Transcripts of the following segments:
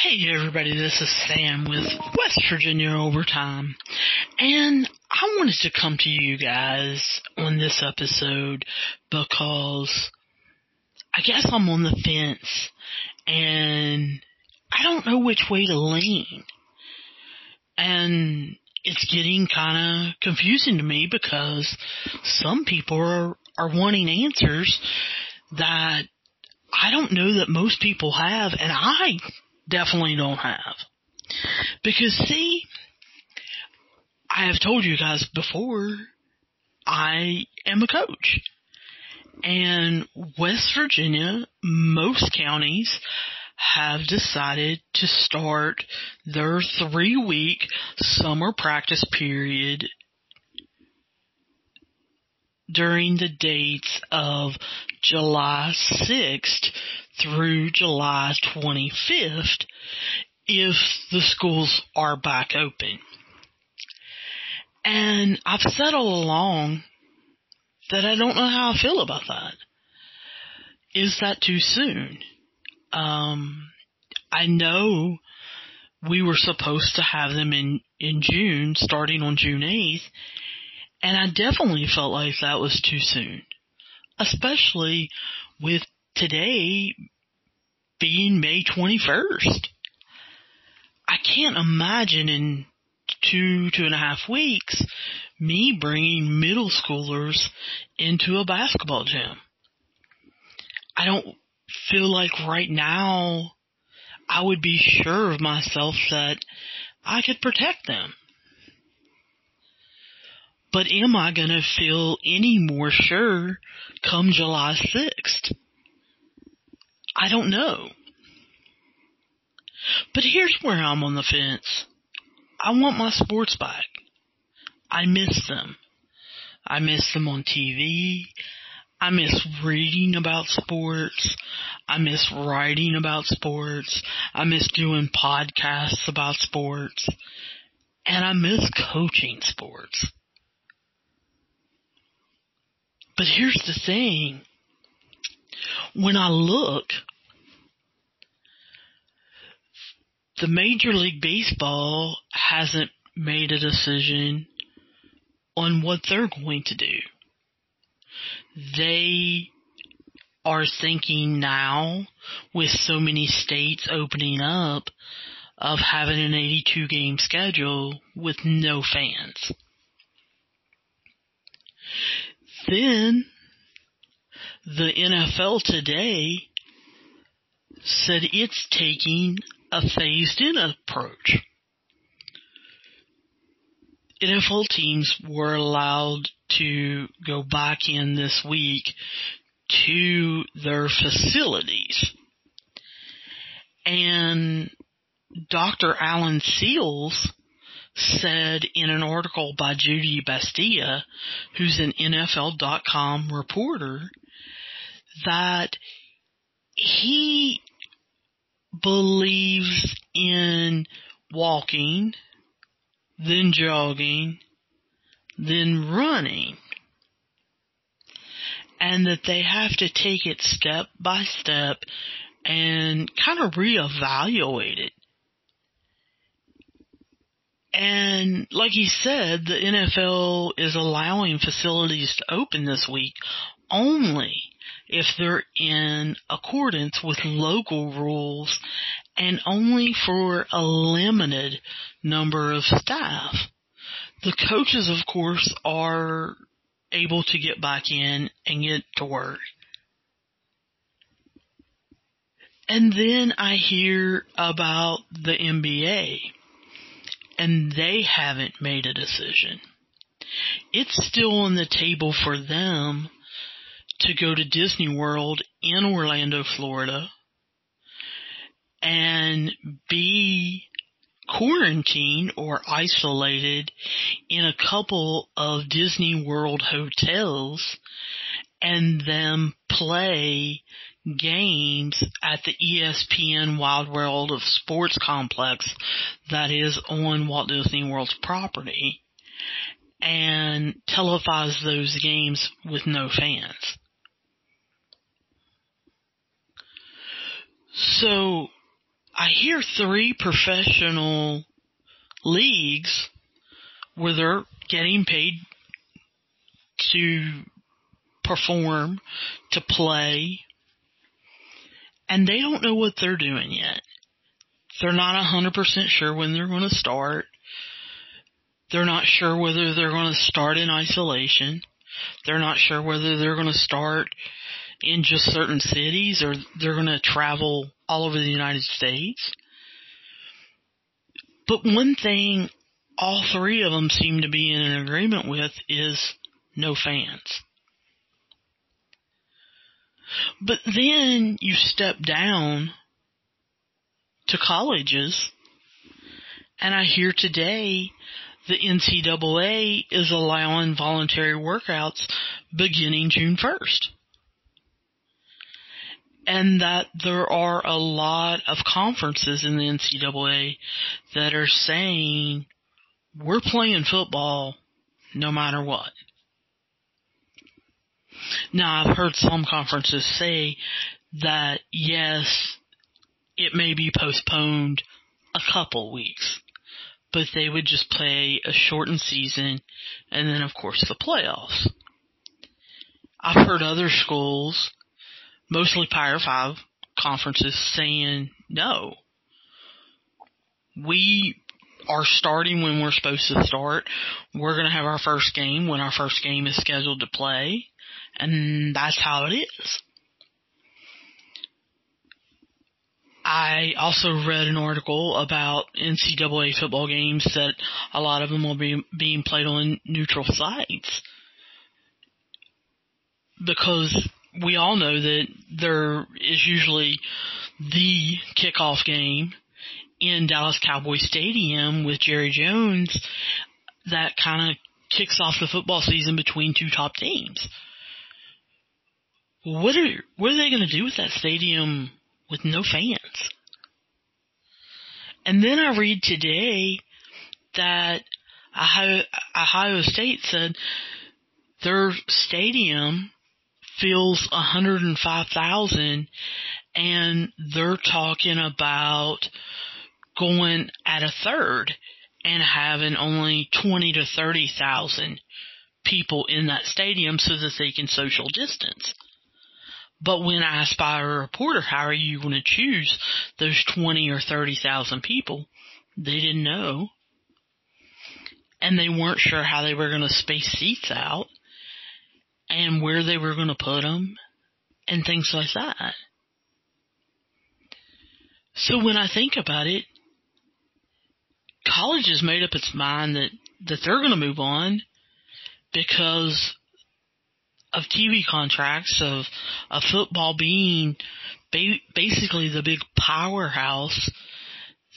Hey everybody, this is Sam with West Virginia Overtime. And I wanted to come to you guys on this episode because I guess I'm on the fence and I don't know which way to lean. And it's getting kind of confusing to me because some people are, are wanting answers that I don't know that most people have and I definitely don't have. Because see, I have told you guys before, I am a coach. And West Virginia, most counties have decided to start their three week summer practice period during the dates of July 6th through July 25th if the schools are back open. And I've said all along that I don't know how I feel about that. Is that too soon? Um, I know we were supposed to have them in, in June, starting on June 8th, and I definitely felt like that was too soon. Especially with today being May 21st. I can't imagine in two, two and a half weeks me bringing middle schoolers into a basketball gym. I don't feel like right now I would be sure of myself that I could protect them. But am I going to feel any more sure come July 6th? I don't know. But here's where I'm on the fence. I want my sports back. I miss them. I miss them on TV. I miss reading about sports. I miss writing about sports. I miss doing podcasts about sports. And I miss coaching sports. But here's the thing. When I look, the Major League Baseball hasn't made a decision on what they're going to do. They are thinking now, with so many states opening up, of having an 82 game schedule with no fans. Then the NFL today said it's taking a phased in approach. NFL teams were allowed to go back in this week to their facilities. And Dr. Allen Sills said in an article by Judy Battista, who's an NFL.com reporter, that he believes in walking, then jogging, then running. And that they have to take it step by step and kind of reevaluate it. And like he said, the NFL is allowing facilities to open this week only if they're in accordance with local rules and only for a limited number of staff. The coaches, of course, are able to get back in and get to work. And then I hear about the NBA and they haven't made a decision. It's still on the table for them to go to Disney World in Orlando, Florida and be quarantined or isolated in a couple of Disney World hotels and then play games at the ESPN Wide World of Sports complex that is on Walt Disney World's property and televise those games with no fans. So I hear three professional leagues where they're getting paid to perform, to play, and they don't know what they're doing yet. They're not 100% sure when they're going to start. They're not sure whether they're going to start in isolation. They're not sure whether they're going to start in just certain cities or they're going to travel all over the United States. But one thing all three of them seem to be in an agreement with is no fans. But then you step down to colleges and I hear today the NCAA is allowing voluntary workouts beginning June 1st. And that there are a lot of conferences in the NCAA that are saying we're playing football no matter what. Now I've heard some conferences say that yes, it may be postponed a couple weeks but they would just play a shortened season and then of course the playoffs. I've heard other schools, mostly Power 5 conferences saying no. We are starting when we're supposed to start. We're going to have our first game when our first game is scheduled to play. And that's how it is. I also read an article about NCAA football games that a lot of them will be being played on neutral sites because we all know that there is usually the kickoff game in Dallas Cowboy Stadium with Jerry Jones that kind of kicks off the football season between two top teams. What are what are they going to do with that stadium with no fans. And then I read today that Ohio, Ohio State said their stadium fills 105,000 and they're talking about going at a third and having only 20 to 30,000 people in that stadium so that they can social distance. But when I by a reporter, how are you going to choose those 20 or 30,000 people? They didn't know. And they weren't sure how they were going to space seats out and where they were going to put them and things like that. So when I think about it, college has made up its mind that, that they're going to move on because of TV contracts of of football being ba- basically the big powerhouse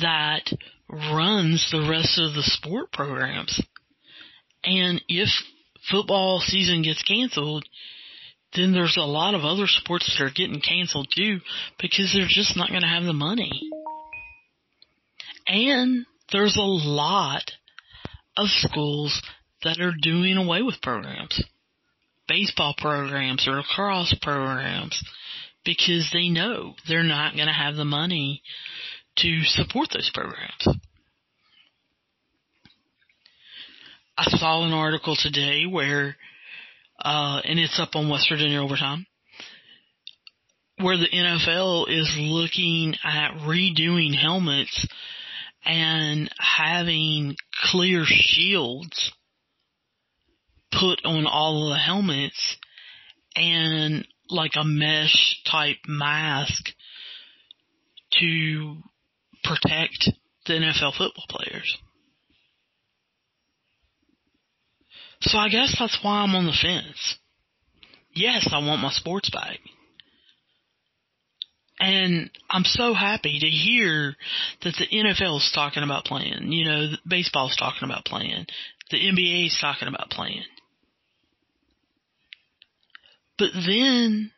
that runs the rest of the sport programs. And if football season gets canceled, then there's a lot of other sports that are getting canceled too because they're just not going to have the money. And there's a lot of schools that are doing away with programs baseball programs or lacrosse programs because they know they're not going to have the money to support those programs. I saw an article today where, uh, and it's up on West Virginia Overtime, where the NFL is looking at redoing helmets and having clear shields put on all of the helmets and like a mesh type mask to protect the NFL football players. So I guess that's why I'm on the fence. Yes, I want my sports bag. And I'm so happy to hear that the NFL is talking about playing. You know, the baseball's talking about playing. The NBA is talking about playing. But then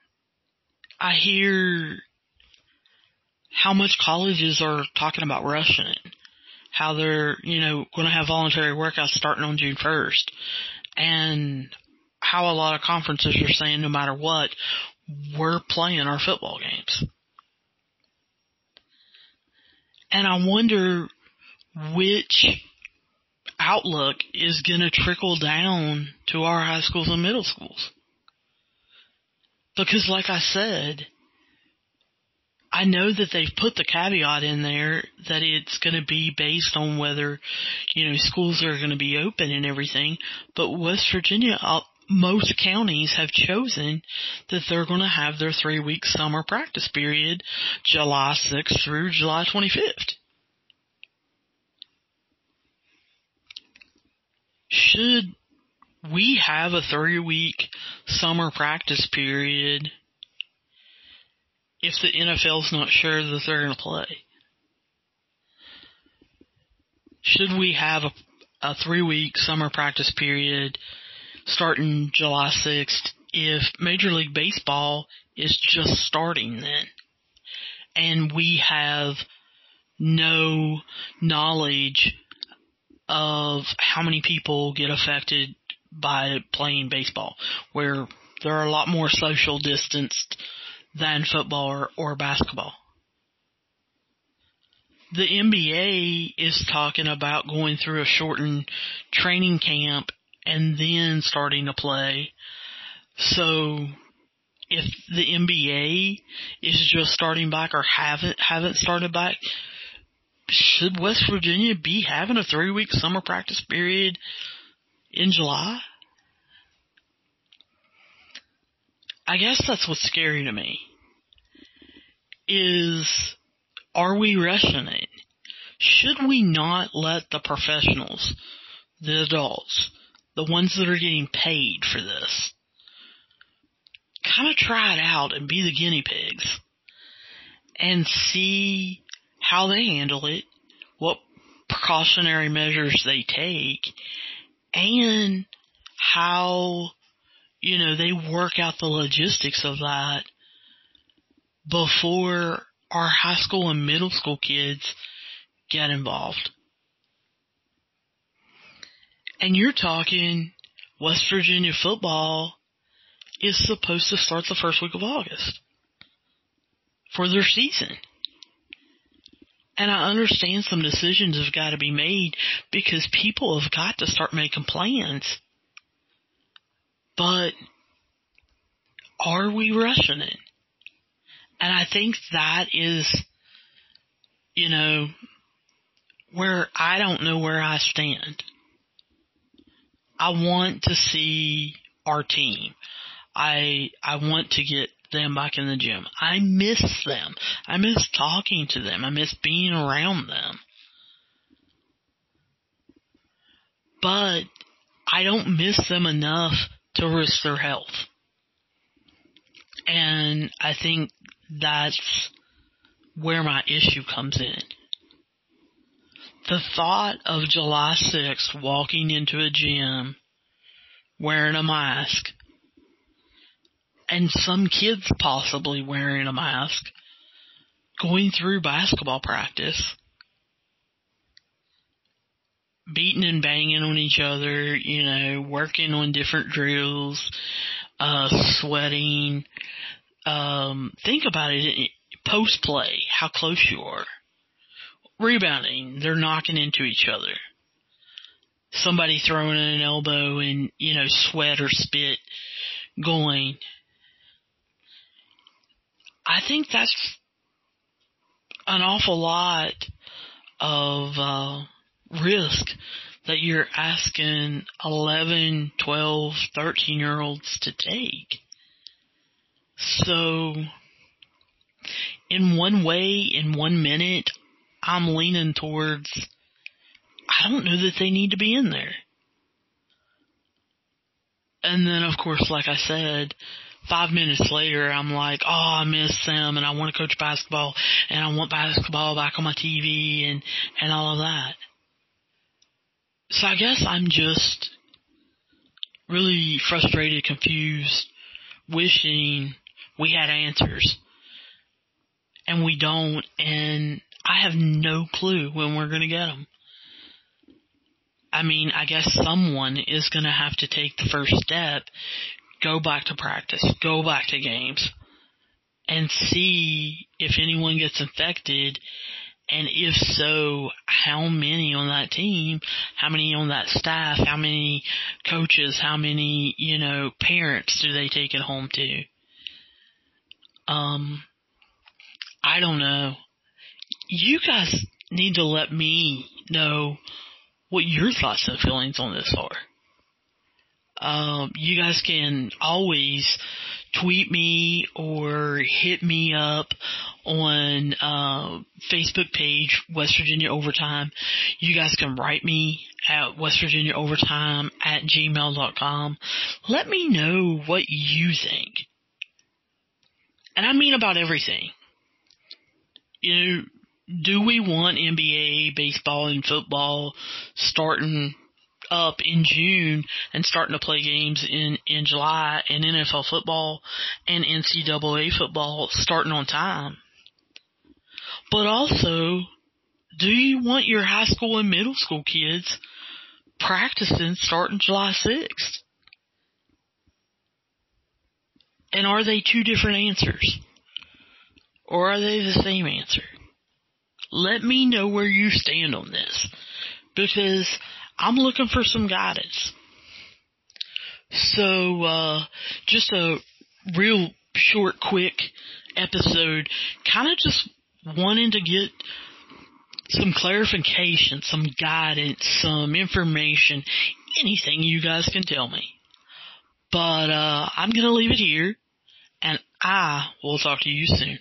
I hear how much colleges are talking about rushing it. How they're, you know, going to have voluntary workouts starting on June 1st. And how a lot of conferences are saying no matter what, we're playing our football games. And I wonder which outlook is going to trickle down to our high schools and middle schools. Because like I said, I know that they've put the caveat in there that it's going to be based on whether, you know, schools are going to be open and everything. But West Virginia, uh, most counties have chosen that they're going to have their three week summer practice period July 6th through July 25th. Should we have a three week summer practice period if the NFL's not sure that they're going to play? Should we have a, a three week summer practice period starting July 6th if Major League Baseball is just starting then? And we have no knowledge of how many people get affected by playing baseball, where there are a lot more social distanced than football or, or basketball. The NBA is talking about going through a shortened training camp and then starting to play. So if the NBA is just starting back or haven't haven't started back, should West Virginia be having a three week summer practice period in July? I guess that's what's scary to me. Is are we rushing it? Should we not let the professionals, the adults, the ones that are getting paid for this, kind of try it out and be the guinea pigs and see how they handle it, what precautionary measures they take, and how you know, they work out the logistics of that before our high school and middle school kids get involved. And you're talking West Virginia football is supposed to start the first week of August for their season. And I understand some decisions have got to be made because people have got to start making plans but are we rushing it? And I think that is, you know, where I don't know where I stand. I want to see our team. I I want to get them back in the gym. I miss them. I miss talking to them. I miss being around them. But I don't miss them enough to risk their health. And I think that's where my issue comes in. The thought of July 6th walking into a gym wearing a mask and some kids possibly wearing a mask going through basketball practice beating and banging on each other, you know, working on different drills, uh, sweating. Um, think about it, post play, how close you are. Rebounding, they're knocking into each other. Somebody throwing an elbow and, you know, sweat or spit going. I think that's an awful lot of, uh, risk that you're asking 11, 12, 13 year olds to take. So, in one way, in one minute, I'm leaning towards, I don't know that they need to be in there. And then, of course, like I said, five minutes later, I'm like, oh, I miss them and I want to coach basketball and I want basketball back on my TV and, and all of that. So I guess I'm just really frustrated, confused, wishing we had answers. And we don't, and I have no clue when we're gonna get them. I mean, I guess someone is gonna have to take the first step, go back to practice, go back to games, and see if anyone gets infected And if so, how many on that team, how many on that staff, how many coaches, how many, you know, parents do they take it home to? Um, I don't know. You guys need to let me know what your thoughts and feelings on this are. Um, you guys can always tweet me or hit me up on uh, Facebook page West Virginia Overtime. You guys can write me at West Virginia Overtime at gmail.com. Let me know what you think. And I mean about everything. You know, do we want NBA, baseball, and football starting up in June and starting to play games in, in July and NFL football and NCAA football starting on time? But also, do you want your high school and middle school kids practicing starting July 6th? And are they two different answers? Or are they the same answer? Let me know where you stand on this. Because I'm looking for some guidance. So, uh, just a real short, quick episode, kind of just wanting to get some clarification, some guidance, some information, anything you guys can tell me. But, uh, I'm gonna leave it here, and I will talk to you soon.